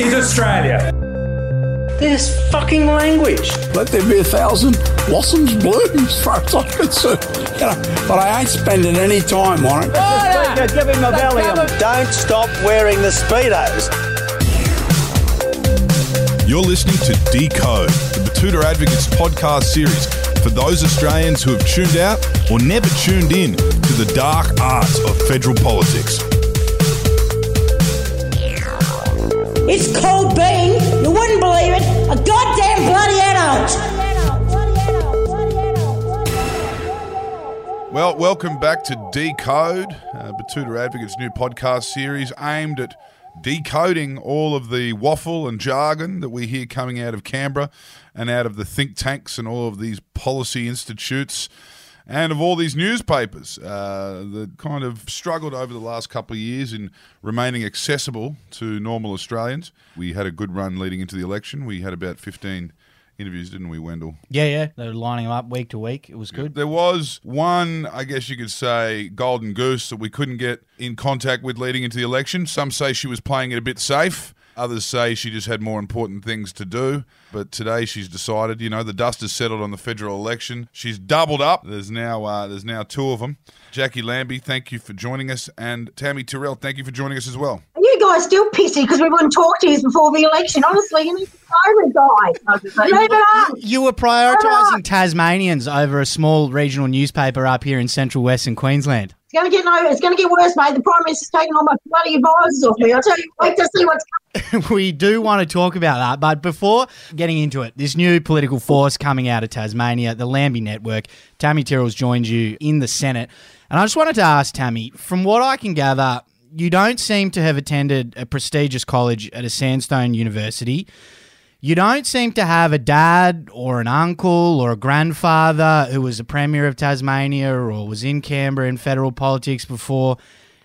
is Australia. This fucking language. Let there be a thousand blossoms bloom as far as I'm concerned. You know, but I ain't spending any time on it. Give him a Valium. Don't stop wearing the Speedos. You're listening to Decode, the Betoota Advocates podcast series for those Australians who have tuned out or never tuned in to the dark arts of federal politics. It's called being, you wouldn't believe it, a goddamn bloody adult. Well, welcome back to Decode, uh, Betoota Advocates' new podcast series aimed at decoding all of the waffle and jargon that we hear coming out of Canberra and out of the think tanks and all of these policy institutes and of all these newspapers uh, that kind of struggled over the last couple of years in remaining accessible to normal Australians. We had a good run leading into the election. We had about 15 interviews, didn't we, Wendell? Yeah, yeah. They were lining them up week to week. It was good. There was one, I guess you could say, golden goose that we couldn't get in contact with leading into the election. Some say she was playing it a bit safe. Others say she just had more important things to do. But today she's decided, you know, the dust has settled on the federal election. She's doubled up. There's now uh, there's now two of them. Jacqui Lambie, thank you for joining us, and Tammy Tyrrell, thank you for joining us as well. Are you guys still pissy because we wouldn't talk to you before the election? Honestly, you need to know the guy. Leave it up. You were prioritising Tasmanians over a small regional newspaper up here in central western Queensland. It's going to get no. It's going to get worse, mate. The prime minister's taking all my bloody advisors off me. I tell you, wait to see what's coming. we do want to talk about that, but before getting into it, this new political force coming out of Tasmania, the Lambie Network, Tammy Tyrrell's joined you in the Senate. And I just wanted to ask Tammy, from what I can gather, you don't seem to have attended a prestigious college at a sandstone university. You don't seem to have a dad or an uncle or a grandfather who was a premier of Tasmania or was in Canberra in federal politics before.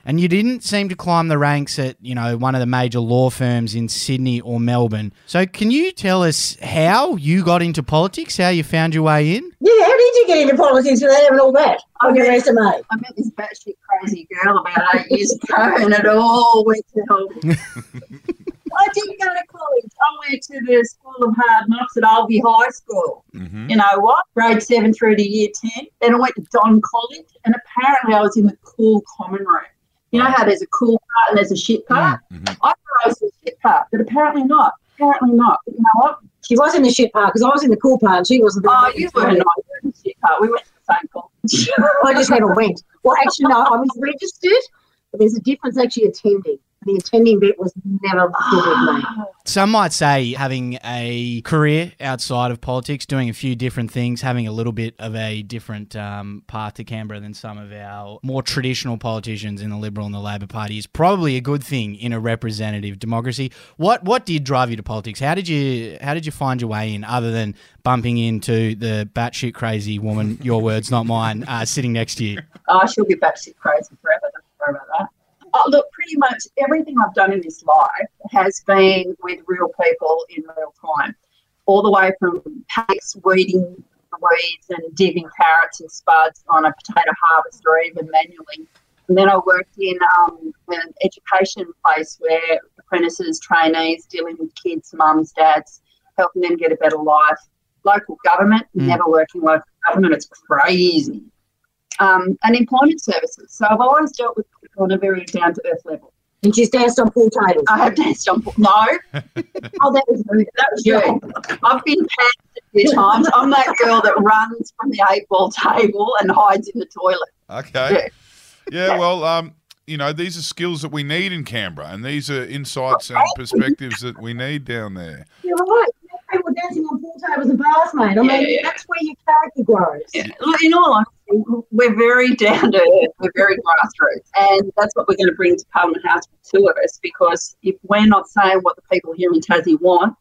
And you didn't seem to climb the ranks at, you know, one of the major law firms in Sydney or Melbourne. So can you tell us how you got into politics, how you found your way in? Yeah, how did you get into politics without having all that on your resume? I met this batshit crazy girl about eight years ago, and it all went to hell. I didn't go to college. I went to the School of Hard Knocks at Alby High School. Mm-hmm. You know what? Grade seven through to year 10. Then I went to Don College, and apparently I was in the cool common room. You know how there's a cool part and there's a shit part? Mm-hmm. I thought I was in the shit part, but apparently not. Apparently not. But you know what? She was in the shit part because I was in the cool part and she wasn't. Oh, you were not. You were in the shit part. We went to the same college. I just never went. Well, actually, no, I was registered, but there's a difference actually attending. The attending bit was never good with me. Some might say having a career outside of politics, doing a few different things, having a little bit of a different um, path to Canberra than some of our more traditional politicians in the Liberal and the Labor Party is probably a good thing in a representative democracy. What what did drive you to politics? How did you how did you find your way in, other than bumping into the batshit crazy woman, your words, not mine, uh, sitting next to you? Oh, she'll be batshit crazy forever. Don't worry about that. Oh, look, pretty much everything I've done in this life has been with real people in real time, all the way from paddocks weeding weeds and digging carrots and spuds on a potato harvest or even manually. And then I worked in um, an education place where apprentices, trainees, dealing with kids, mums, dads, helping them get a better life. Local government, never working local government, it's crazy um, and employment services. So I've always dealt with on a very down to earth level. And she's danced on pool tables. I have danced on pool. No, Oh, that was rude. that was you. I've been panned a few times. I'm that girl that runs from the eight ball table and hides in the toilet. Okay. Yeah, well, um, you know, these are skills that we need in Canberra, and these are insights and perspectives that we need down there. You're right. People dancing on pool tables and bars, mate. I mean, Yeah, yeah. that's where your character grows. Yeah. Look, in all honesty, we're very down to earth. We're very grassroots, and that's what we're going to bring to Parliament House of us. Because if we're not saying what the people here in Tassie want,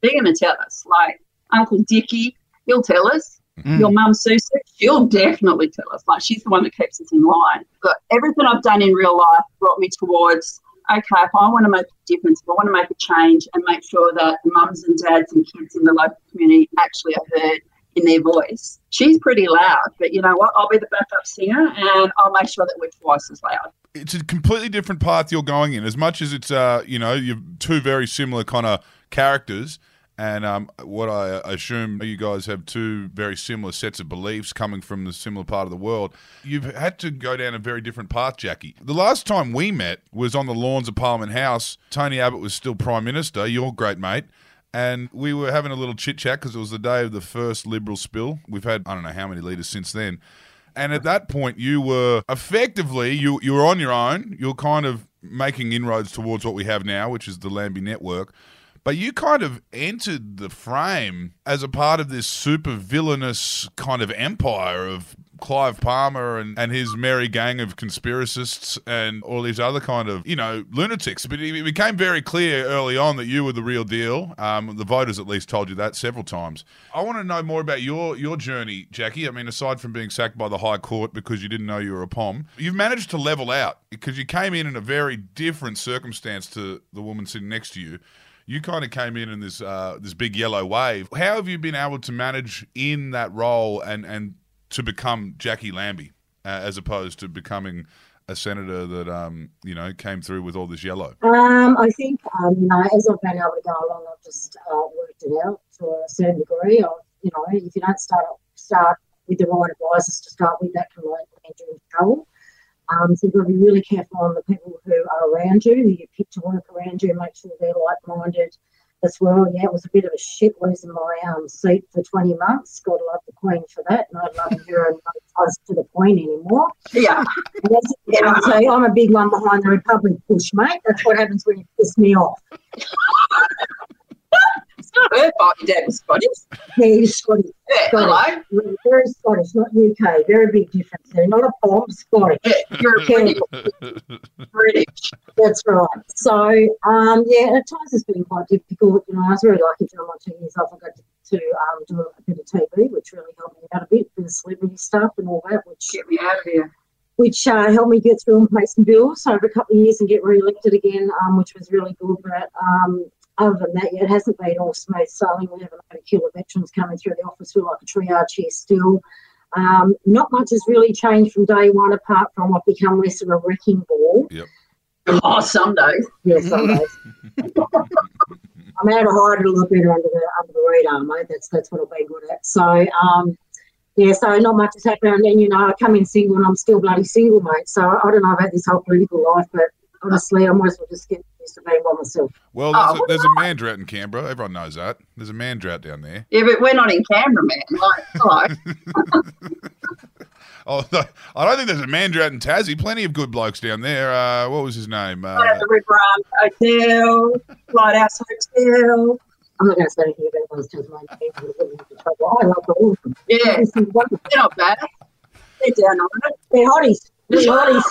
they're going to tell us. Like Uncle Dickie, he'll tell us. Mm. Your mum Susan, she'll definitely tell us. Like she's the one that keeps us in line. But everything I've done in real life brought me towards. Okay, if I want to make a difference, if I want to make a change and make sure that mums and dads and kids in the local community actually are heard, in their voice. She's pretty loud, but you know what? I'll be the backup singer and I'll make sure that we're twice as loud. It's a completely different path you're going in. As much as it's, uh, you know, you're two very similar kind of characters. And um, what I assume you guys have two very similar sets of beliefs coming from the similar part of the world. You've had to go down a very different path, Jacqui. The last time we met was on the lawns of Parliament House. Tony Abbott was still Prime Minister, your great mate. And we were having a little chit chat because it was the day of the first Liberal spill. We've had, I don't know how many leaders since then. And at that point, you were effectively, you, you were on your own. You're kind of making inroads towards what we have now, which is the Lambie Network. But you kind of entered the frame as a part of this super villainous kind of empire of Clive Palmer and, and his merry gang of conspiracists and all these other kind of, you know, lunatics. But it became very clear early on that you were the real deal. Um, the voters at least told you that several times. I want to know more about your, your journey, Jacqui. I mean, aside from being sacked by the High Court because you didn't know you were a POM, you've managed to level out because you came in in a very different circumstance to the woman sitting next to you you kind of came in in this uh, this big yellow wave. How have you been able to manage in that role and and to become Jacqui Lambie uh, as opposed to becoming a senator that um, you know came through with all this yellow? Um, I think um, you know, as I've been able to go along, I've just uh, worked it out to a certain degree. You know, if you don't start start with the right advisors to start with, that can land you into trouble. Um, so you've got to be really careful on the people who are around you, who you pick to work around you, make sure they're like-minded as well. Yeah, it was a bit of a shit losing my um, seat for 20 months. God love the Queen for that, and I'd love her and close to the Queen anymore. Yeah. yeah. So I'm a big one behind the Republic push, mate. That's what happens when you piss me off. it's not her fault your dad was Scottish. Yeah, he's Scottish. Yeah, Scottish. hello. Very Scottish, not UK. Very big difference there. Not a bomb, Scottish. Yeah, you're a British. British. That's right. So, um, yeah, at times it's been quite difficult. You know, I was very lucky during my two years off. I got to, to um, do a bit of TV, which really helped me out a bit, bit of celebrity stuff and all that, which Get me out of here. which uh, helped me get through and pay some bills over a couple of years and get re-elected again, um, which was really good. But um, other than that, yeah, it hasn't been all smooth sailing. We have a lot of killer veterans coming through the office. We're like a triage here still. Um, not much has really changed from day one, apart from I've become less of a wrecking ball. Yep. Oh, some days. Yeah, some days. I'm out of hide a little bit under the under the radar, mate. That's that's what I've been good at. So, um, yeah, so not much has happened. And you know, I come in single, and I'm still bloody single, mate. So I don't know about this whole political life, but honestly, I might as well just get used to being by myself. Well, there's, a, there's a man drought in Canberra. Everyone knows that. There's a man drought down there. Yeah, but we're not in Canberra, man. Like, hello. Oh, I don't think there's a man drought in Tassie. Plenty of good blokes down there. Uh, what was his name? Uh, the River Arms Hotel, Lighthouse Hotel. I'm not going to say anything about those Tasmanian people. that get into trouble. I love all of them. Yeah, This is wonderful. they're not bad. They're down on it. They're hotties. They're.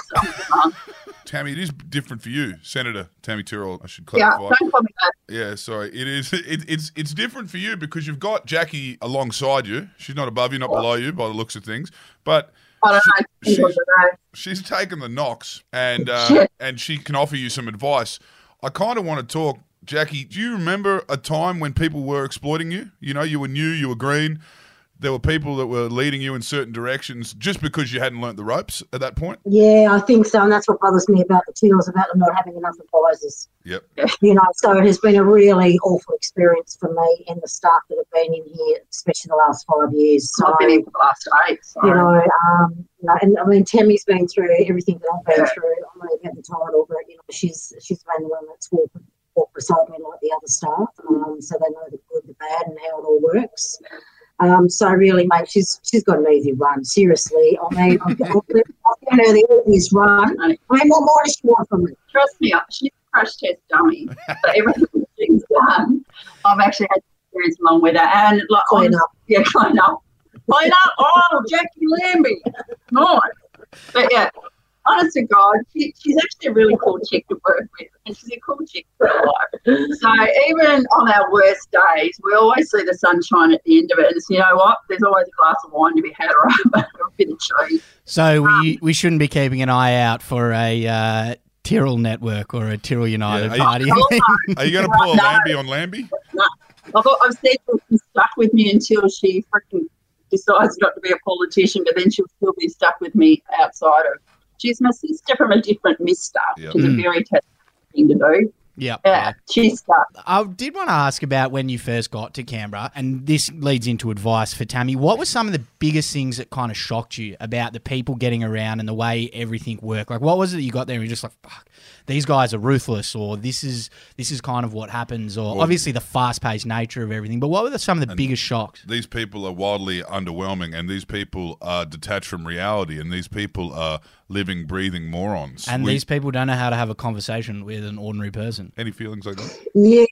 Tammy, it is different for you, Senator Tammy Tyrrell. I should Yeah, clarify. don't call me that. Yeah, sorry. It is. It, it's it's different for you because you've got Jacqui alongside you. She's not above you, not below you, by the looks of things. But I don't know. She- People today. she's taken the knocks, and uh, and she can offer you some advice. I kind of want to talk, Jacqui. Do you remember a time when people were exploiting you? You know, you were new, you were green. There were people that were leading you in certain directions just because you hadn't learnt the ropes at that point. Yeah, I think so. And that's what bothers me about the Teals, about them not having enough advisors. Yep. You know, so it has been a really awful experience for me and the staff that have been in here, especially the last five years. So, I've been in for the last eight. So. you know, um, you know, and I mean, Tammy's been through everything that I've been Yeah. through. I may have had the title, but you know, she's she's been the one that's walked, walked beside me like the other staff, um, so they know the good, the bad, and how it all works. Um, so really, mate, she's she's got an easy run. Seriously, I mean, I've, I've, I've given her the easiest run. I mean, what more does she want from me? Trust me, she's a crash test dummy. so everything she's done, I've actually had experience along with her. And like, Clean up. Yeah, clean up. Clean up. Oh, Jacqui Lambie. Nice. But yeah, honest to God, she, she's actually a really cool chick to work with. And she's a cool chick for life. So even on our worst days, we always see the sunshine at the end of it. And so, you know what? There's always a glass of wine to be had or a bit of cheese. So we we shouldn't be keeping an eye out for a uh, Tyrrell network or a Tyrrell United Yeah, are party. Are you going to pull a No. Lambie on Lambie? I've, I've said she's stuck with me until she freaking decides not to be a politician, but then she'll still be stuck with me outside of. She's my sister from a different mister, Yep. which is a very tough thing to do. Yeah. Yeah, stuck. I did want to ask about when you first got to Canberra, and this leads into advice for Tammy. What were some of the biggest things that kind of shocked you about the people getting around and the way everything worked? Like, what was it that you got there and you're just like, fuck, these guys are ruthless, or this is this is kind of what happens, or obviously the fast paced nature of everything. But what were the, some of the biggest shocks? These people are wildly underwhelming, and these people are detached from reality, and these people are living, breathing morons. And We- these people don't know how to have a conversation with an ordinary person. any feelings like that? Yeah,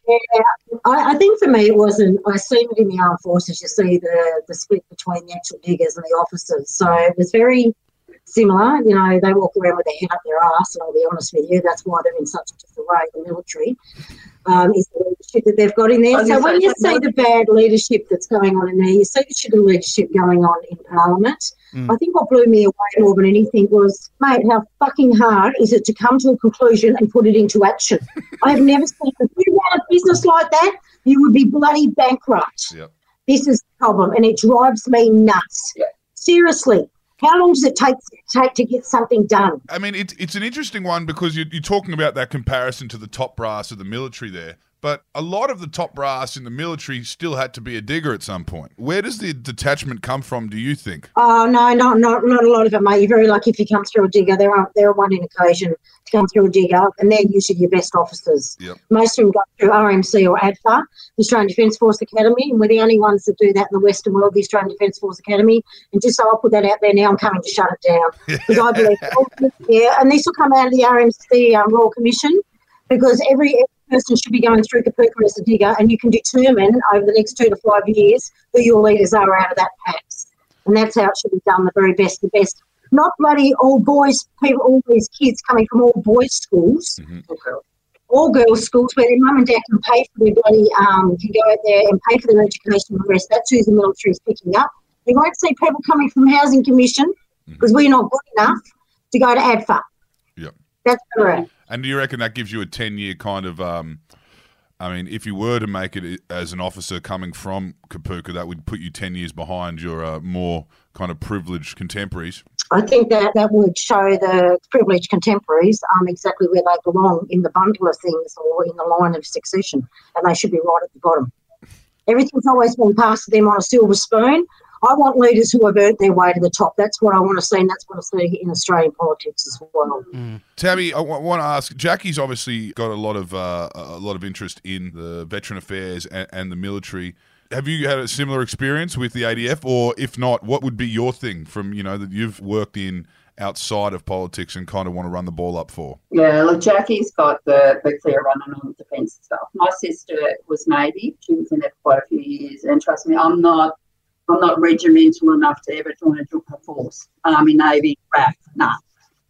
I, I think for me it wasn't. I seen it in the armed forces. You see the the split between the actual diggers and the officers. So it was very similar. You know, they walk around with their head up their ass, and I'll be honest with you, that's why they're in such a disarray. The military um, is the leadership that they've got in there. So when you it's see the bad leadership that's going on in there, you see the shit of leadership going on in Parliament. Mm. I think what blew me away more than anything was, mate, how fucking hard is it to come to a conclusion and put it into action? I have never seen. If you ran a business like that, you would be bloody bankrupt. Yep. This is the problem, and it drives me nuts. Seriously, how long does it take take to get something done? I mean, it's it's an interesting one because you're, you're talking about that comparison to the top brass of the military there. But a lot of the top brass in the military still had to be a digger at some point. Where does the detachment come from? Do you think? Oh no, not not not a lot of it, mate. You're very lucky if you come through a digger. There are there are one in occasion come through a digger, and they're usually your best officers. Yep. Most of them go through RMC or ADFA, the Australian Defence Force Academy, and we're the only ones that do that in the Western world, the Australian Defence Force Academy. And just so I'll put that out there now, I'm coming to shut it down because I believe, yeah, and this will come out of the RMC um, Royal Commission because every every person should be going through Kapooka as a digger, and you can determine over the next two to five years who your leaders are out of that PAX. And that's how it should be done, the very best, the best. Not bloody all boys, people, all these kids coming from all boys' schools, all girls' schools where their mum and dad can pay for their bloody, um, can go out there and pay for their education and the rest. That's who the military is picking up. You won't see people coming from Housing Commission because we're not good enough to go to ADFA. Yep. That's correct. And do you reckon that gives you a 10 year kind of. Um, I mean, if you were to make it as an officer coming from Kapooka, that would put you 10 years behind your uh, more kind of privileged contemporaries. I think that that would show the privileged contemporaries um, exactly where they belong in the bundle of things or in the line of succession, and they should be right at the bottom. Everything's always been passed to them on a silver spoon. I want leaders who have earned their way to the top. That's what I want to see, and that's what I see in Australian politics as well. Tammy, I want to ask. Jacqui's obviously got a lot of uh, a lot of interest in the veteran affairs and, and the military. Have you had a similar experience with the ADF, or if not, what would be your thing from you know that you've worked in outside of politics and kind of want to run the ball up for? Yeah, look, Jacqui's got the, the clear running on the defence stuff. My sister was Navy; she was in there for quite a few years, and trust me, I'm not. I'm not regimental enough to ever join a Jupiter force, Army, Navy, RAF. Nah,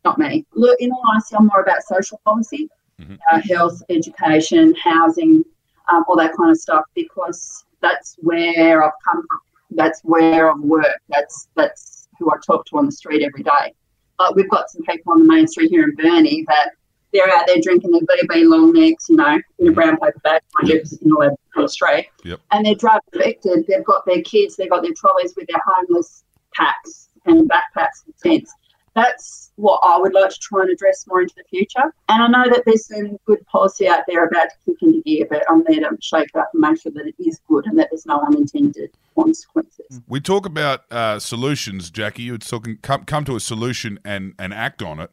not me. Look, in all honesty, I'm more about social policy, uh, health, education, housing, um, all that kind of stuff, because that's where I've come from. That's where I've worked. That's that's who I talk to on the street every day. But we've got some people on the main street here in Burnie that they're out there drinking their BB long necks, you know, in a brown paper bag, mind you, because it's not on the street. Yep. And they're drug addicted. They've got their kids, they've got their trolleys with their homeless packs and backpacks and tents. That's what I would like to try and address more into the future. And I know that there's some good policy out there about to kick into gear, but I'm there to shake it up and make sure that it is good and that there's no unintended consequences. We talk about uh, solutions, Jacqui. You're talking come come to a solution and and act on it.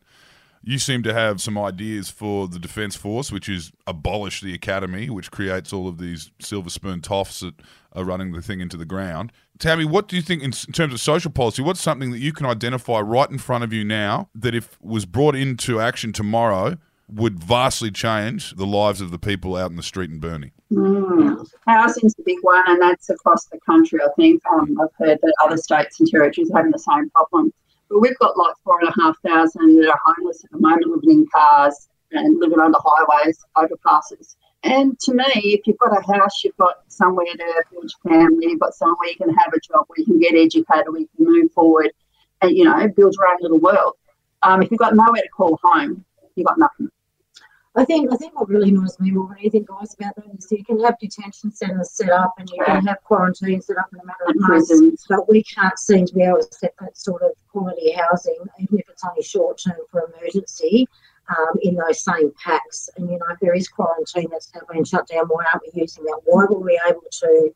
You seem to have some ideas for the Defence Force, which is abolish the academy, which creates all of these silver spoon toffs that are running the thing into the ground. Tammy, what do you think in, in terms of social policy? What's something that you can identify right in front of you now that, if was brought into action tomorrow, would vastly change the lives of the people out in the street in Burnie? Mm. Housing's a big one, and that's across the country. I think um, I've heard that other states and territories are having the same problem. But we've got like four and a half thousand that are homeless at the moment, living in cars and living under highways, overpasses. And to me, if you've got a house, you've got somewhere to build your family, you've got somewhere you can have a job, where you can get educated, where you can move forward, and you know, build your own little world. Um, if you've got nowhere to call home, you've got nothing. I think I think what really annoys me more than anything, guys, about that is you can have detention centres set up and you can have quarantine set up in a matter of And months, but we can't seem to be able to set that sort of quality housing, even if it's only short term for emergency, um, in those same packs. And you know, if there is quarantine that's now been shut down, why aren't we using that? Why were we able to?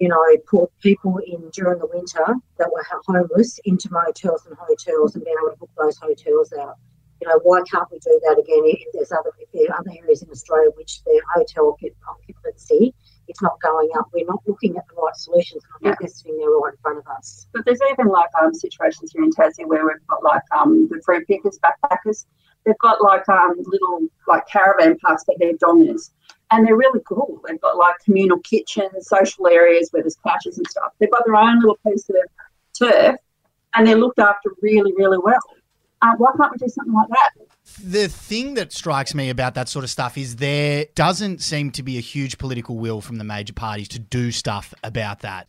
You know, put people in during the winter that were homeless into motels and hotels and be able to book those hotels out you know, why can't we do that again if there's other if there are other areas in Australia which their hotel occupancy is not going up? We're not looking at the right solutions. And I think they're sitting there right in front of us. But there's even like um, situations here in Tassie where we've got like um, the fruit pickers, backpackers. They've got like um, little like caravan parks, but they're dongas. And they're really cool. They've got like communal kitchens, social areas where there's couches and stuff. They've got their own little piece of turf and they're looked after really, really well. Uh, why can't we do something like that? The thing that strikes me about that sort of stuff is there doesn't seem to be a huge political will from the major parties to do stuff about that.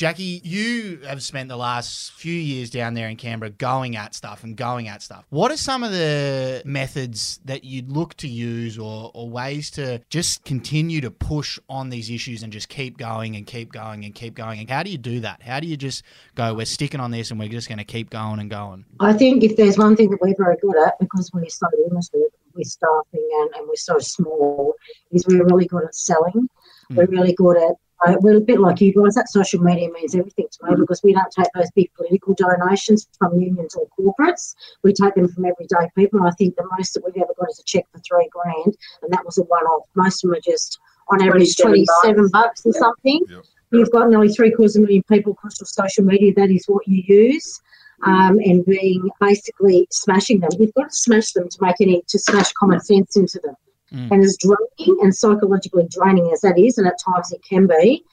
Jacqui, you have spent the last few years down there in Canberra going at stuff and going at stuff. What are some of the methods that you'd look to use or, or ways to just continue to push on these issues and just keep going and keep going and keep going? And how do you do that? How do you just go, we're sticking on this and we're just going to keep going and going? I think if there's one thing that we're very good at, because we're so limited with staffing and, and we're so small, is we're really good at selling. We're hmm. really good at we're a bit like you guys. That social media means everything to me because we don't take those big political donations from unions or corporates. We take them from everyday people. And I think the most that we've ever got is a check for three grand, and that was a one-off. Most of them are just on average 27 bucks. bucks or Yeah. something. Yep. You've got nearly three quarters of a million people across your social media. That is what you use. Um, and being basically smashing them. You've got to smash them to make any to smash common sense into them. Mm. And as draining and psychologically draining as that is, and at times it can be,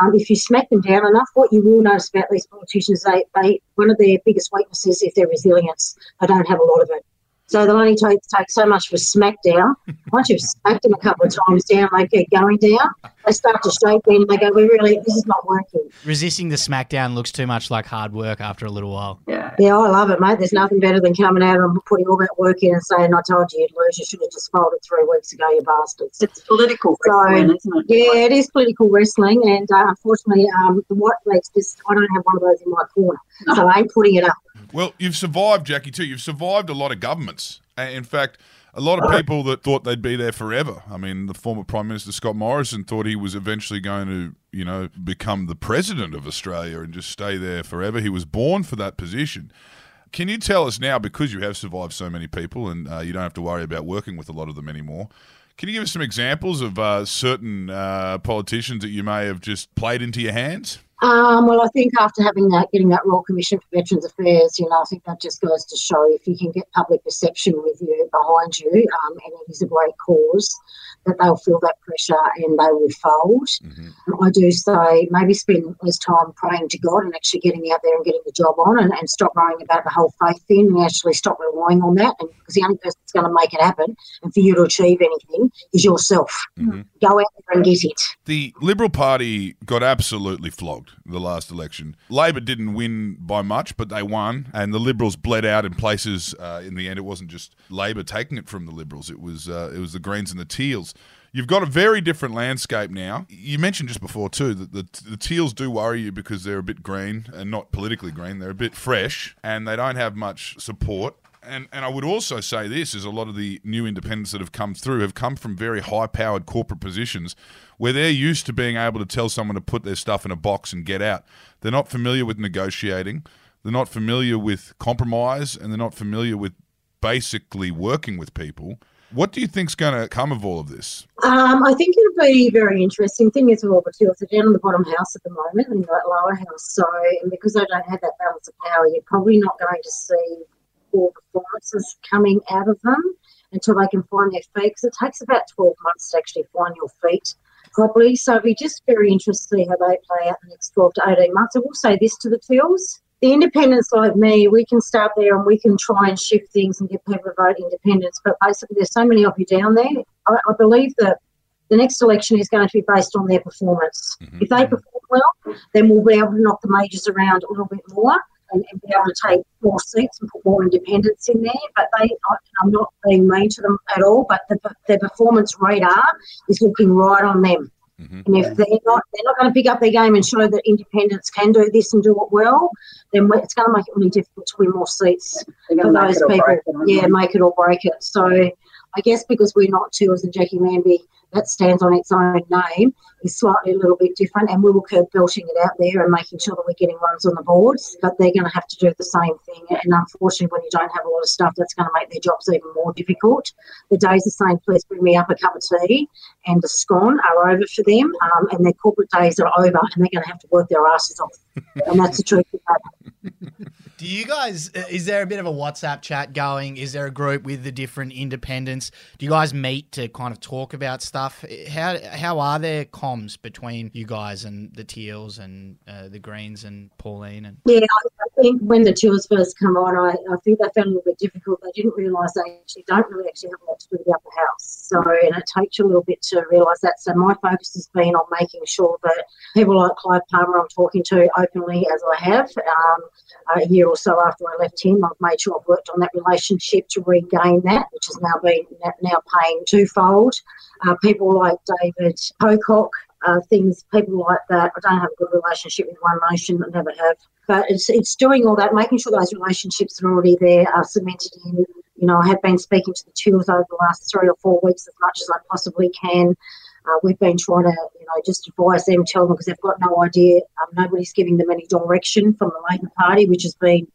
um, if you smack them down enough, what you will notice about these politicians, they, they one of their biggest weaknesses is their resilience. They don't have a lot of it. So they'll only take, take so much for smack down. Once you've smacked them a couple of times down, they keep going down. They start to shake then and they go, We really this is not working. Resisting the smackdown looks too much like hard work after a little while. Yeah. Yeah, I love it, mate. There's nothing better than coming out and putting all that work in and saying, I told you you'd lose. You should have just folded three weeks ago, you bastards. It's political So, wrestling, isn't it? Yeah, it is political wrestling, and uh, unfortunately, um, the white flags just I don't have one of those in my corner, so I ain't putting it up. Well, you've survived, Jacqui, too. You've survived a lot of governments. In fact, a lot of people that thought they'd be there forever. I mean, the former Prime Minister Scott Morrison thought he was eventually going to, you know, become the president of Australia and just stay there forever. He was born for that position. Can you tell us now, because you have survived so many people and uh, you don't have to worry about working with a lot of them anymore, can you give us some examples of uh, certain uh, politicians that you may have just played into your hands? Um, well, I think after having that, getting that Royal Commission for Veterans Affairs, you know, I think that just goes to show if you can get public perception with you behind you, um, and it is a great cause, that they'll feel that pressure and they will fold. I do say maybe spend less time praying to God and actually getting out there and getting the job on and, and stop worrying about the whole faith thing and actually stop relying on that. And because the only person that's going to make it happen and for you to achieve anything is yourself. Go out there and get it. The Liberal Party got absolutely flogged the last election. Labor didn't win by much, but they won, and the Liberals bled out in places. Uh, in the end, it wasn't just Labor taking it from the Liberals; it was uh, it was the Greens and the Teals. You've got a very different landscape now. You mentioned just before too that the, the Teals do worry you because they're a bit green and not politically green. They're a bit fresh, and they don't have much support. And and I would also say this is a lot of the new independents that have come through have come from very high powered corporate positions where they're used to being able to tell someone to put their stuff in a box and get out. They're not familiar with negotiating. They're not familiar with compromise and they're not familiar with basically working with people. What do you think's going to come of all of this? Um, I think it'll be very interesting. Thing is, all the fields are down in the bottom house at the moment, in that lower house. So, and because they don't have that balance of power, you're probably not going to see all performances coming out of them until they can find their feet. Because it takes about 12 months to actually find your feet properly. So, it'll be just very interesting to see how they play out in the next 12 to 18 months. I will say this to the Teals. The independents like me, we can start there and we can try and shift things and get people to vote independents. But basically, there's so many of you down there. I, I believe that the next election is going to be based on their performance. Mm-hmm. If they mm-hmm. perform well, then we'll be able to knock the majors around a little bit more. And, and be able to take more seats and put more independence in there. But they, I, I'm not being mean to them at all, but the, their performance radar is looking right on them. Mm-hmm. And if they're not, they're not going to pick up their game and show that independents can do this and do it well, then it's going to make it really difficult to win more seats for going to make those people. break Yeah, make it or break it. So I guess because we're not Tours and Jacqui Lambie, that stands on its own name, is slightly a little bit different. And we will keep belting it out there and making sure that we're getting runs on the boards. But they're going to have to do the same thing. And unfortunately, when you don't have a lot of stuff, that's going to make their jobs even more difficult. The days of saying, please bring me up a cup of tea and a scone are over for them. Um, and their corporate days are over and they're going to have to work their asses off. and that's the truth. Do you guys, uh, is there a bit of a WhatsApp chat going? Is there a group with the different independents? Do you guys meet to kind of talk about stuff? How how are there comms between you guys and the Teals and uh, the Greens and Pauline? And Yeah, I think when the tours first come on, I, I think they found it a little bit difficult. They didn't realise they actually don't really actually have a lot to do with the upper house. So, and it takes you a little bit to realise that. So, my focus has been on making sure that people like Clive Palmer, I'm talking to openly as I have. Um, a year or so after I left him, I've made sure I've worked on that relationship to regain that, which has now been now paying twofold. Uh, people like David Pocock, uh, things, people like that. I don't have a good relationship with One Nation, I never have. But it's it's doing all that, making sure those relationships are already there, are cemented in. You know, I have been speaking to the tours over the last three or four weeks as much as I possibly can. Uh, we've been trying to, you know, just advise them, tell them because they've got no idea. Um, nobody's giving them any direction from the Labor Party, which has been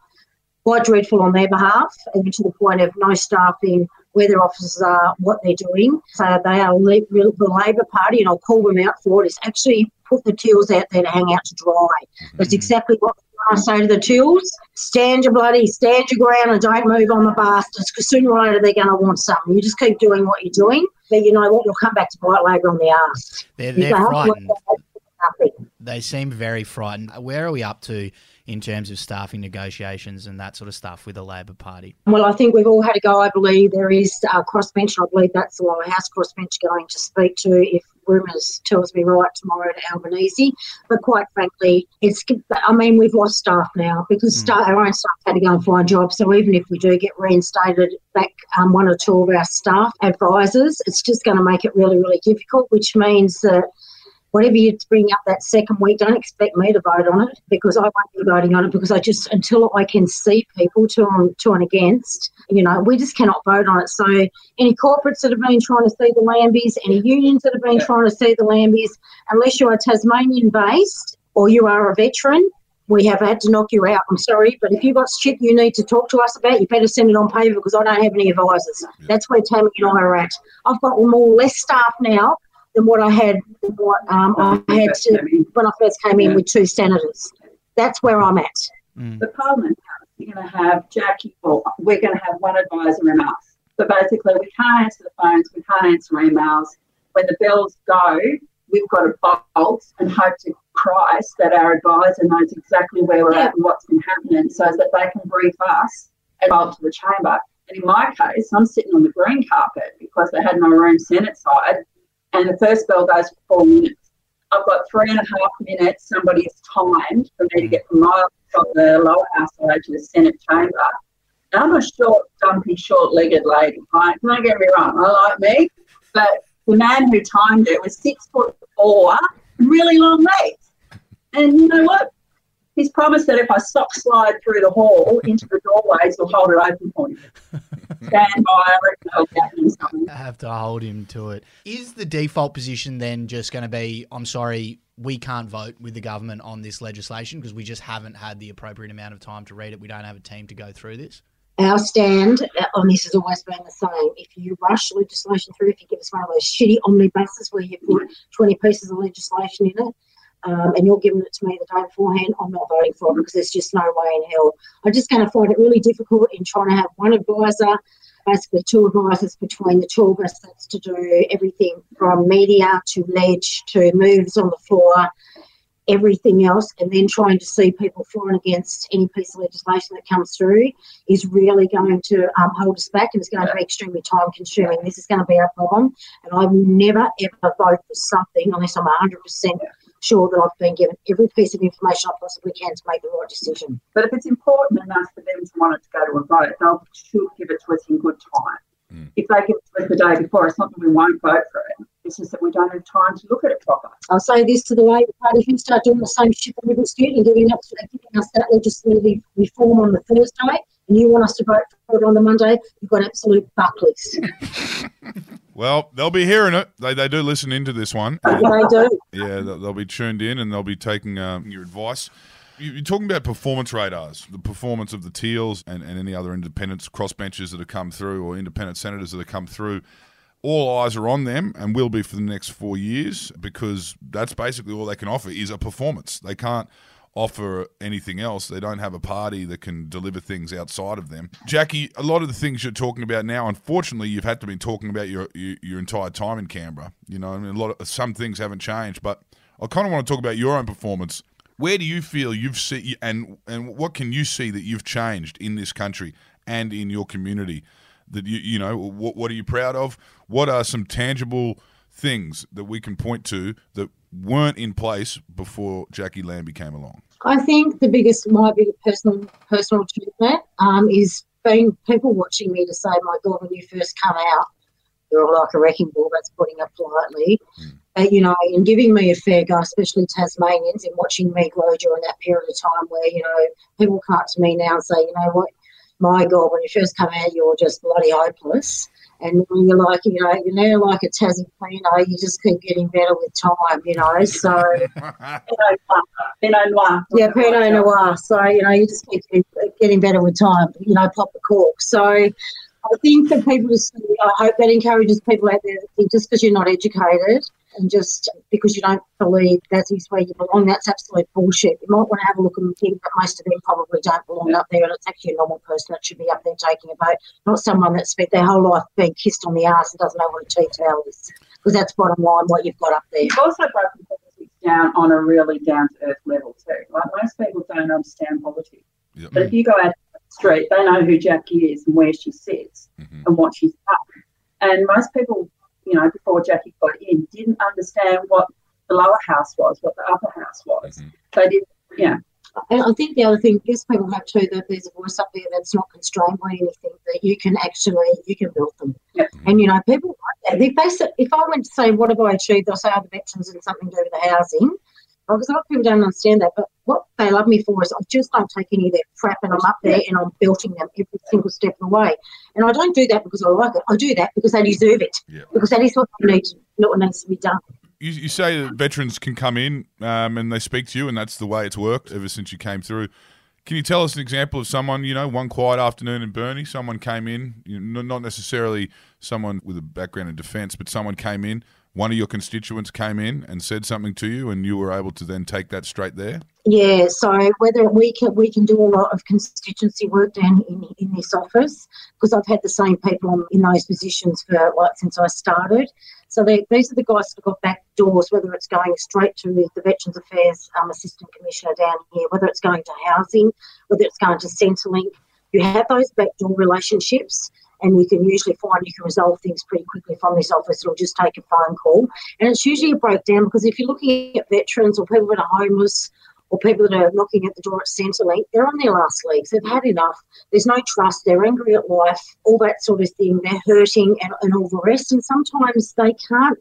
quite dreadful on their behalf, even to the point of no staffing, where their officers are, what they're doing. So they are le- the Labor Party, and I'll call them out for it, is actually put the tools out there to hang out to dry. Mm-hmm. That's exactly what I say to the tools. Stand your bloody, stand your ground and don't move on the bastards because sooner or later they're going to want something. You just keep doing what you're doing, but you know what? You'll come back to bite Labor on the arse. they're, they're frightened. They seem very frightened. Where are we up to in terms of staffing negotiations and that sort of stuff with the Labor Party? Well, I think we've all had a go. I believe there is a crossbench. I believe that's the lower house crossbench going to speak to if rumours tells me right tomorrow to Albanese. But quite frankly, it's. I mean, we've lost staff now because staff, our own staff had to go and find jobs. So even if we do get reinstated back, um, one or two of our staff advisors, it's just going to make it really, really difficult. Which means that whatever you bring up that second week, don't expect me to vote on it because I won't be voting on it because I just until I can see people to and to and against, you know, we just cannot vote on it. So any corporates that have been trying to see the Lambies, any unions that have been trying to see the Lambies, unless you are Tasmanian based or you are a veteran. We have had to knock you out. I'm sorry, but if you've got shit you need to talk to us about, you better send it on paper because I don't have any advisors. That's where Tammy and I are at. I've got more less staff now than what I had what um, I had to, when I first came in Yeah. with two senators. That's where I'm at. the Parliament House, you're going to have Jacqui, or we're going to have one advisor and us. So basically, we can't answer the phones, we can't answer emails. When the bells go, we've got to bolt and hope to Christ that our advisor knows exactly where we're at and what's been happening so that they can brief us and bolt to the chamber. And in my case, I'm sitting on the green carpet because they had my room Senate side, and the first bell goes for four minutes. I've got three and a half minutes. somebody's timed for me to get from my from the lower house side to the Senate chamber. I'm a short, dumpy, short-legged lady. Right? Don't get me wrong. I like me, but the man who timed it was six foot four, really long legs. And you know what? He's promised that if I sock slide through the hall into the doorways, he'll hold it open for me. Stand by, I reckon I'll get him something. have to hold him to it. Is the default position then just going to be, I'm sorry, we can't vote with the government on this legislation because we just haven't had the appropriate amount of time to read it. We don't have a team to go through this. Our stand uh, on this has always been the same. If you rush legislation through, if you give us one of those shitty omnibuses where you put 20 pieces of legislation in it, um, and you're giving it to me the day beforehand, I'm not voting for it because there's just no way in hell. I'm just going to find it really difficult in trying to have one advisor, basically two advisors between the two of us. That's to do everything from media to ledge to moves on the floor, everything else, and then trying to see people for and against any piece of legislation that comes through is really going to um, hold us back and it's going to be extremely time consuming. This is going to be our problem, and I will never ever vote for something unless I'm 100% sure that I've been given every piece of information I possibly can to make the right decision. But if it's important enough for them to want it to go to a vote, they'll should give it to us in good time. Mm. If they give it to us the day before, it's not that we won't vote for it. It's just that we don't have time to look at it proper. I'll say this to the Labor Party: if you start doing the same shit for every student and giving us, giving us that legislative reform on the Thursday, and you want us to vote for it on the Monday, you've got absolute buckleys. Well, they'll be hearing it. They, they do listen into this one. they do. Yeah, they'll, they'll be tuned in and they'll be taking um, your advice. You- You're talking about performance radars, the performance of the Teals and, and any other independents, crossbenchers that have come through, or independent senators that have come through. All eyes are on them and will be for the next four years because that's basically all they can offer is a performance. They can't offer anything else. They don't have a party that can deliver things outside of them. Jacqui, a lot of the things you're talking about now, unfortunately, you've had to be talking about your your, your entire time in Canberra. You know, I mean, a lot of some things haven't changed, but I kind of want to talk about your own performance. Where do you feel you've seen, and and what can you see that you've changed in this country and in your community? That you you know, what what are you proud of? What are some tangible things that we can point to that weren't in place before Jacqui Lambie came along? I think the biggest, my biggest personal personal achievement um, is being people watching me to say, "My God, when you first come out, you're like a wrecking ball." That's putting it politely. Uh, you know, and giving me a fair go, especially Tasmanians, and watching me grow during that period of time where you know people come up to me now and say, "You know what, my God, when you first come out, you're just bloody hopeless." And when you're like, you know, you know, now like a Tassie Pinot, you just keep getting better with time, you know. So Pinot Noir. yeah, Pinot Noir. So, you know, you just keep getting, getting better with time, you know, pop the cork. So I think for people to see, I hope that encourages people out there to think just because you're not educated and just because you don't believe that is where you belong, that's absolute bullshit. You might want to have a look and think that most of them probably don't belong up there and it's actually a normal person that should be up there taking a vote, not someone that's spent their whole life being kissed on the arse and doesn't know what a tea towel is. Because that's bottom line what you've got up there. You've also broken politics down on a really down to earth level too. Like most people don't understand politics. Yep. But if you go out the street, they know who Jacqui is and where she sits Mhm. and what she's done. And most people, you know, before Jacqui got in, didn't understand what the lower house was, what the upper house was. Mhm. They did, yeah. And I think the other thing, yes, people have too, that there's a voice up there that's not constrained by anything, that you can actually, you can build them. Yep. And, you know, people like that. If, they say, if I went to say, what have I achieved, I'll say, oh, the veterans and something to do with the housing. Because a lot of people don't understand that. But what they love me for is I just don't take any of their crap and I'm up there and I'm belting them every single step of the way. And I don't do that because I like it. I do that because they deserve it. Yeah. Because that is what they need to, what needs to be done. You, you say that veterans can come in um, and they speak to you, and that's the way it's worked ever since you came through. Can you tell us an example of someone, you know, one quiet afternoon in Burnie, someone came in, you know, not necessarily someone with a background in defence, but someone came in, one of your constituents came in and said something to you, and you were able to then take that straight there? Yeah, so whether we can we can do a lot of constituency work down in, in this office because I've had the same people in those positions for like since I started. So they, these are the guys that got back doors, whether it's going straight to the Veterans Affairs um, Assistant Commissioner down here, whether it's going to housing, whether it's going to Centrelink. You have those backdoor relationships, and you can usually find you can resolve things pretty quickly from this office. It'll just take a phone call, and it's usually a breakdown because if you're looking at veterans or people that are homeless or people that are knocking at the door at Centrelink, they're on their last legs. They've had enough. There's no trust. They're angry at life, all that sort of thing. They're hurting and, and all the rest. And sometimes they can't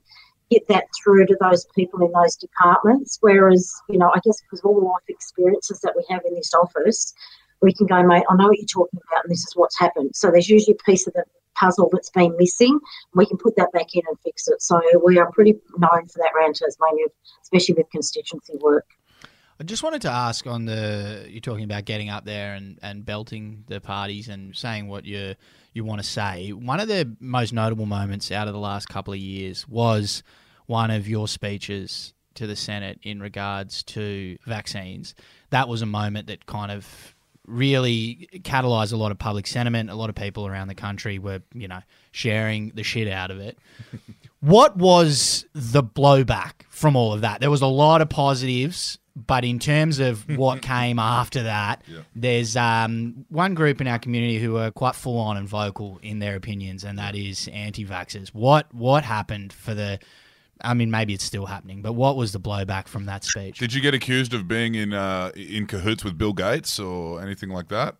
get that through to those people in those departments. Whereas, you know, I guess because of all the life experiences that we have in this office, we can go, mate, I know what you're talking about and this is what's happened. So there's usually a piece of the puzzle that's been missing. We can put that back in and fix it. So we are pretty known for that around Tasmania, especially with constituency work. I just wanted to ask on the you're talking about getting up there and, and belting the parties and saying what you you want to say. One of the most notable moments out of the last couple of years was one of your speeches to the Senate in regards to vaccines. That was a moment that kind of really catalyzed a lot of public sentiment. A lot of people around the country were, you know, sharing the shit out of it. what was the blowback from all of that? There was a lot of positives, but in terms of what came after that, Yeah. there's um, one group in our community who are quite full on and vocal in their opinions, and that is anti-vaxxers. What what happened for the I mean, maybe it's still happening, but what was the blowback from that speech? Did you get accused of being in uh, in cahoots with Bill Gates or anything like that?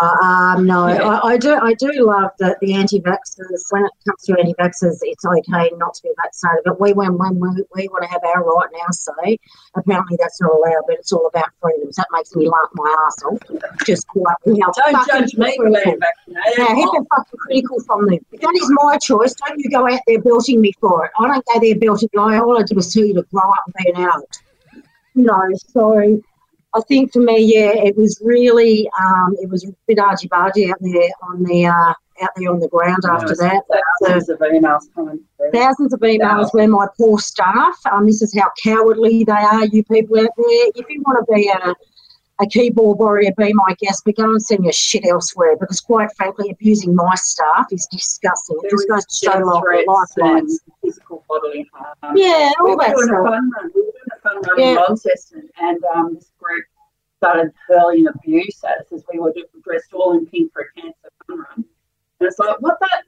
Uh, um, no, I, I do. I do love that the anti-vaxxers. When it comes to anti-vaxxers, it's okay not to be vaccinated. But we, when when we, we want to have our right now, say apparently that's not allowed. But it's all about freedoms. That makes me laugh my ass off. Just quite. You know, Don't judge me for being vaccinated. Yeah, fucking critical from them. That is my choice, don't you go out there belting me for it. I don't go there belting you. All I did was tell you to grow up and be an adult. No, so I think for me, yeah, it was really, um, it was a bit argy bargy out there on the, uh, out there on the ground after that. Thousands of emails coming through. Thousands of emails where my poor staff, um, this is how cowardly they are, you people out there. If you want to be a, a keyboard warrior, be my guest, but go and send your shit elsewhere because, quite frankly, abusing my staff is disgusting. It just goes to show Death life, threats lifelines. physical bodily harm. Yeah, all that stuff. Fun run. We were doing a fun run Yeah. Launceston, and um, this group started hurling abuse at us as we were dressed all in pink for a cancer fun run. And it's like, what that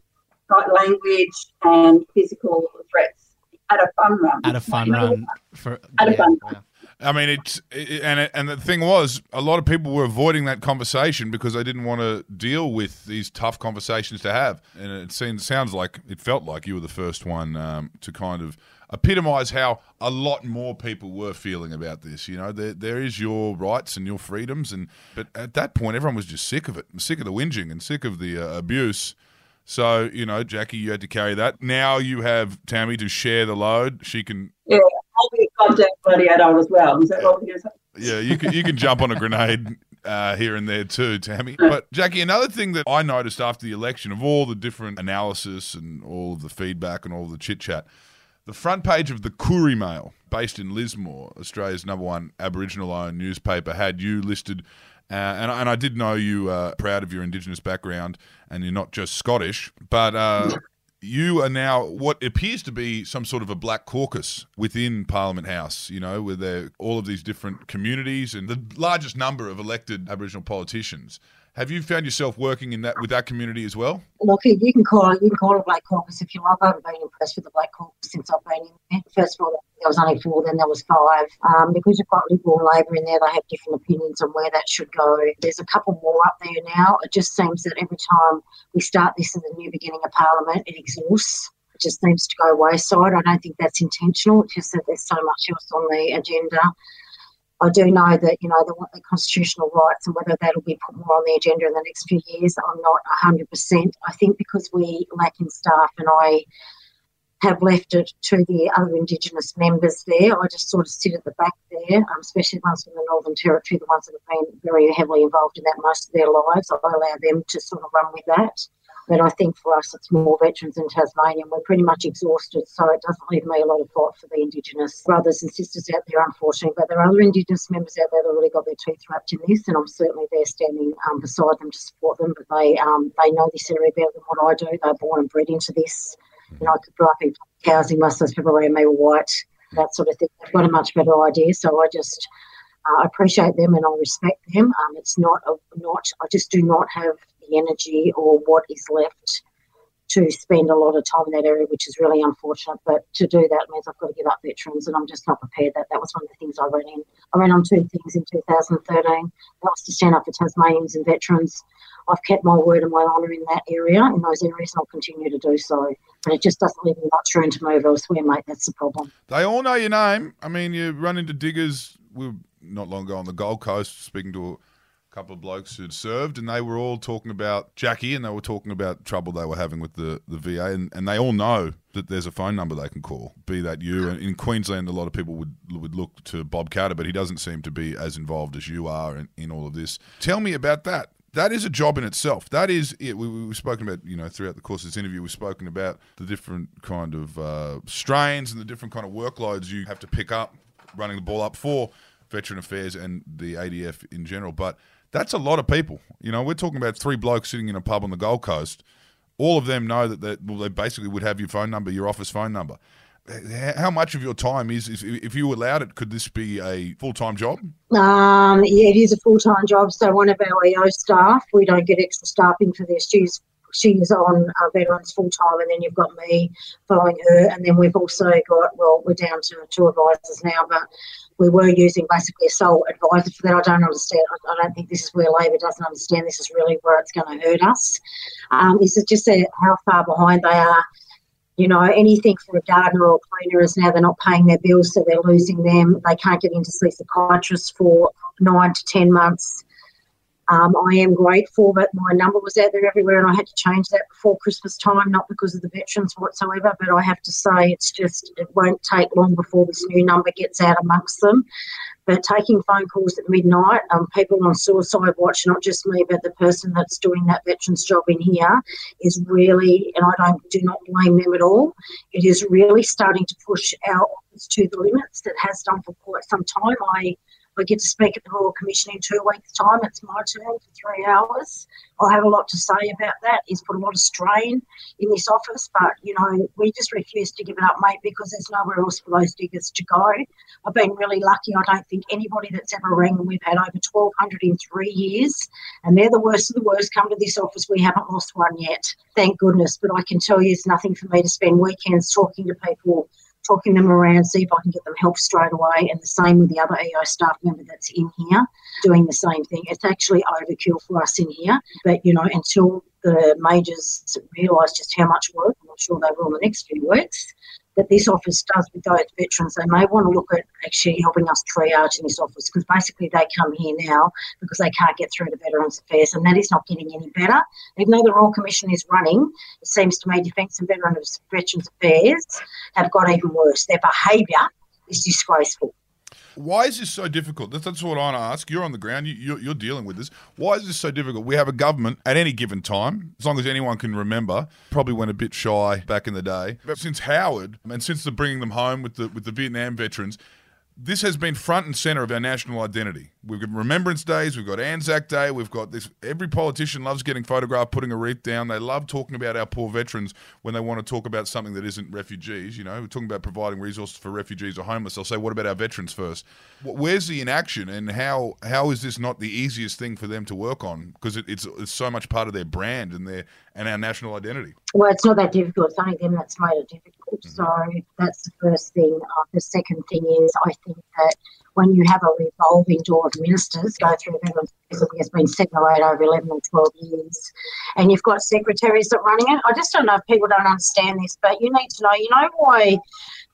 got language and physical threats at a fun run. At a fun You know, run for At a fun yeah. I mean, it's it, and it, and the thing was, a lot of people were avoiding that conversation because they didn't want to deal with these tough conversations to have. And it seems sounds like it felt like you were the first one um, to kind of epitomise how a lot more people were feeling about this. You know, there there is your rights and your freedoms, and but at that point, everyone was just sick of it, sick of the whinging, and sick of the uh, abuse. So you know, Jacqui, you had to carry that. Now you have Tammy to share the load. She can Yeah, I'll be a goddamn bloody adult as well. Is that what we're going to say? Yeah, you can you can jump on a grenade uh, here and there too, Tammy. But Jacqui, another thing that I noticed after the election, of all the different analysis and all of the feedback and all the chit chat, the front page of the Koori Mail, based in Lismore, Australia's number one Aboriginal-owned newspaper, had you listed. Uh, and, and I did know you uh, proud of your Indigenous background, and you're not just Scottish, but uh, you are now what appears to be some sort of a black caucus within Parliament House, you know, with all of these different communities and the largest number of elected Aboriginal politicians. Have you found yourself working in that with that community as well? Look, you can call you can call it Black Caucus if you like. I haven't been impressed with the Black Caucus since I've been in there. First of all, there was only four, then there was five. Um, because you've got Liberal and Labor in there, they have different opinions on where that should go. There's a couple more up there now. It just seems that every time we start this in the new beginning of Parliament, it exhausts. It just seems to go wayside. I don't think that's intentional. It's just that there's so much else on the agenda. I do know that, you know, they want their constitutional rights and whether that'll be put more on the agenda in the next few years, I'm not 100%. I think because we lack in staff and I have left it to the other Indigenous members there, I just sort of sit at the back there, um, especially the ones from the Northern Territory, the ones that have been very heavily involved in that most of their lives. I allow them to sort of run with that. But I think for us, it's more veterans in Tasmania. and We're pretty much exhausted, so it doesn't leave me a lot of thought for the Indigenous brothers and sisters out there, unfortunately. But there are other Indigenous members out there that really got their teeth wrapped in this, and I'm certainly there standing um, beside them to support them. But they um, they know this area better than what I do. They're born and bred into this. You know, I grew up in housing. Most of those people around me were white, that sort of thing. They've got a much better idea. So I just uh, I appreciate them and I respect them. Um, it's not a, not. I just do not have the energy or what is left to spend a lot of time in that area, which is really unfortunate. But to do that means I've got to give up veterans, and I'm just not prepared. That that was one of the things I ran in. I ran on two things in 2013. That was to stand up for Tasmanians and veterans. I've kept my word and my honour in that area, in those areas, and I'll continue to do so. But it just doesn't leave me much room to move elsewhere, mate. That's the problem. They all know your name. I mean, you run into diggers. We were not long ago on the Gold Coast speaking to couple of blokes who'd served, and they were all talking about Jacqui, and they were talking about trouble they were having with the, the VA, and, and they all know that there's a phone number they can call, be that you. And in Queensland, a lot of people would would look to Bob Katter, but he doesn't seem to be as involved as you are in, in all of this. Tell me about that. That is a job in itself. That is it. We, we've spoken about, you know, throughout the course of this interview, we've spoken about the different kind of uh, strains and the different kind of workloads you have to pick up running the ball up for Veteran Affairs and the ADF in general. But that's a lot of people. You know, we're talking about three blokes sitting in a pub on the Gold Coast. All of them know that they, well, they basically would have your phone number, your office phone number. How much of your time is, is if you allowed it, could this be a full time job? Um, yeah, it is a full time job. So one of our EO staff, we don't get extra staffing for this. students she's on uh, veterans full time, and then you've got me following her, and then we've also got well, we're down to two advisors now, but we were using basically a sole advisor for that. I don't understand. I, I don't think this is where Labor doesn't understand. This is really where it's going to hurt us. Um, this is just a, how far behind they are. You know, anything for a gardener or cleaner is now they're not paying their bills, so they're losing them. They can't get in to see psychiatrists for nine to ten months. Um, I am grateful that my number was out there everywhere, and I had to change that before Christmas time, not because of the veterans whatsoever, but I have to say it's just it won't take long before this new number gets out amongst them. But taking phone calls at midnight, um, people on suicide watch, not just me, but the person that's doing that veterans job in here, is really, and I don't do not blame them at all. It is really starting to push our office to the limits. It has done for quite some time. I I get to speak at the Royal Commission in two weeks' time. It's my turn for three hours. I'll have a lot to say about that. He's put a lot of strain in this office, but you know, we just refuse to give it up, mate, because there's nowhere else for those diggers to go. I've been really lucky. I don't think anybody that's ever rang, we've had over 1,200 in three years, and they're the worst of the worst. Come to this office, we haven't lost one yet, thank goodness. But I can tell you, it's nothing for me to spend weekends talking to people talking them around, see if I can get them help straight away. And the same with the other EO staff member that's in here doing the same thing. It's actually overkill for us in here. But, you know, until the majors realise just how much work, I'm sure they will in the next few weeks, that this office does with those veterans, they may want to look at actually helping us triage in this office because basically they come here now because they can't get through to Veterans Affairs and that is not getting any better. Even though the Royal Commission is running, it seems to me Defence and Veterans, Affairs have got even worse. Their behaviour is disgraceful. Why is this so difficult? That's, that's what I want to ask. You're on the ground. You, you're, you're dealing with this. Why is this so difficult? We have a government at any given time, as long as anyone can remember, probably went a bit shy back in the day. But since Howard and since the bringing them home with the with the Vietnam veterans, this has been front and center of our national identity. We've got Remembrance Days, we've got Anzac Day, we've got this. Every politician loves getting photographed, putting a wreath down. They love talking about our poor veterans when they want to talk about something that isn't refugees. You know, we're talking about providing resources for refugees or homeless. They'll say, "What about our veterans first? Where's the inaction, and how how is this not the easiest thing for them to work on? Because it, it's it's so much part of their brand and their and our national identity. Well, it's not that difficult. It's only them that's made it difficult. Mm-hmm. So that's the first thing. Uh, the second thing is, I think that when you have a revolving door of ministers go through it's been seven or eight over 11 or 12 years, and you've got secretaries that are running it. I just don't know if people don't understand this, but you need to know, you know why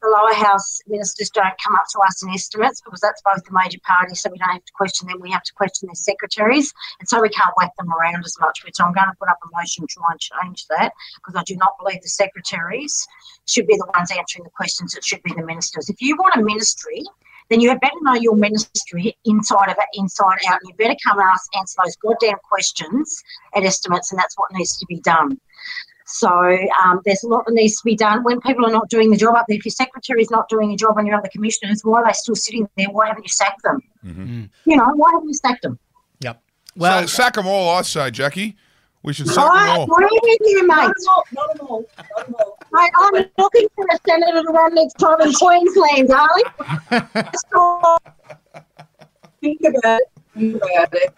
the lower house ministers don't come up to us in estimates because that's both the major parties, so we don't have to question them. We have to question their secretaries, and so we can't whack them around as much. Which I'm going to put up a motion to try and change that because I do not believe the secretaries should be the ones answering the questions. It should be the ministers. If you want a ministry, then you had better know your ministry inside of it, inside out, and you better come and ask, answer those goddamn questions at estimates, and that's what needs to be done. So um, there's a lot that needs to be done when people are not doing the job up there. If your secretary is not doing a job and your other commissioners, why are they still sitting there? Why haven't you sacked them? Mm-hmm. You know, why haven't you sacked them? Yep. Well, so, sack them all, I say, Jacqui. We should sack I them all. agree with you, mate. Not them all. Not them all. Not them all. Mate, I'm looking for a senator to run next time in Queensland, darling. Think about it. Think about it.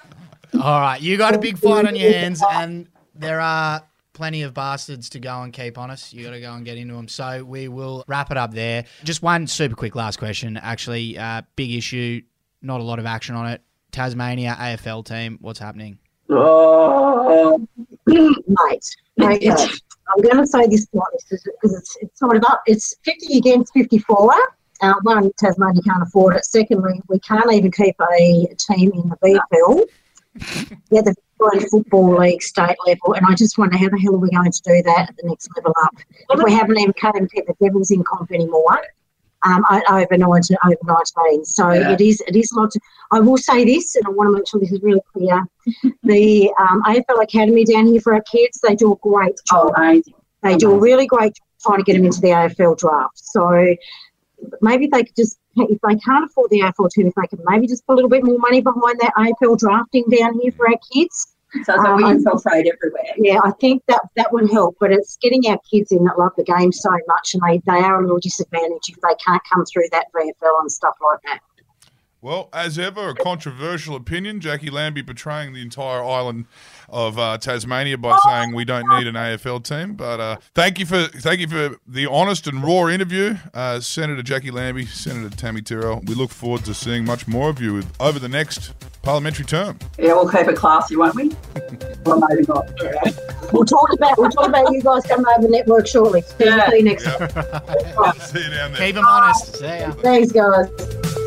all right. You got a big fight on your hands, and there are plenty of bastards to go and keep on us. You got to go and get into them. So we will wrap it up there. Just one super quick last question. Actually, uh, big issue. Not a lot of action on it. Tasmania AFL team. What's happening? Oh, mate. Okay. I'm going to say this twice because it's, it's sort of up. It's 50 against 54. Uh, one, Tasmania can't afford it. Secondly, we can't even keep a team in the VFL. Yeah, the Victorian Football League state level, and I just wonder how the hell are we going to do that at the next level up if we haven't even cut and keep the Devils in comp anymore. Um, over 19, over 19. So yeah. it is it is a lot. To, I will say this, and I want to make sure this is really clear. the um, AFL Academy down here for our kids, they do a great job. Oh, amazing. They amazing. do a really great job trying to get them into the AFL draft. So maybe they could just, if they can't afford the AFL team, if they can maybe just put a little bit more money behind that AFL drafting down here for our kids. So, we um, infiltrate everywhere. Yeah, I think that that would help, but it's getting our kids in that love the game so much, and they, they are a little disadvantaged if they can't come through that VFL and stuff like that. Well, as ever, a controversial opinion. Jacqui Lambie betraying the entire island of uh, Tasmania by saying we don't need an AFL team. But uh, thank you for thank you for the honest and raw interview, uh, Senator Jacqui Lambie, Senator Tammy Tyrrell. We look forward to seeing much more of you over the next parliamentary term. Yeah, we'll keep it classy, won't we? well, maybe not. We'll talk about we'll talk about you guys coming over the network shortly. See Yeah. you next. See you down there. Keep them honest. See ya. Thanks, guys.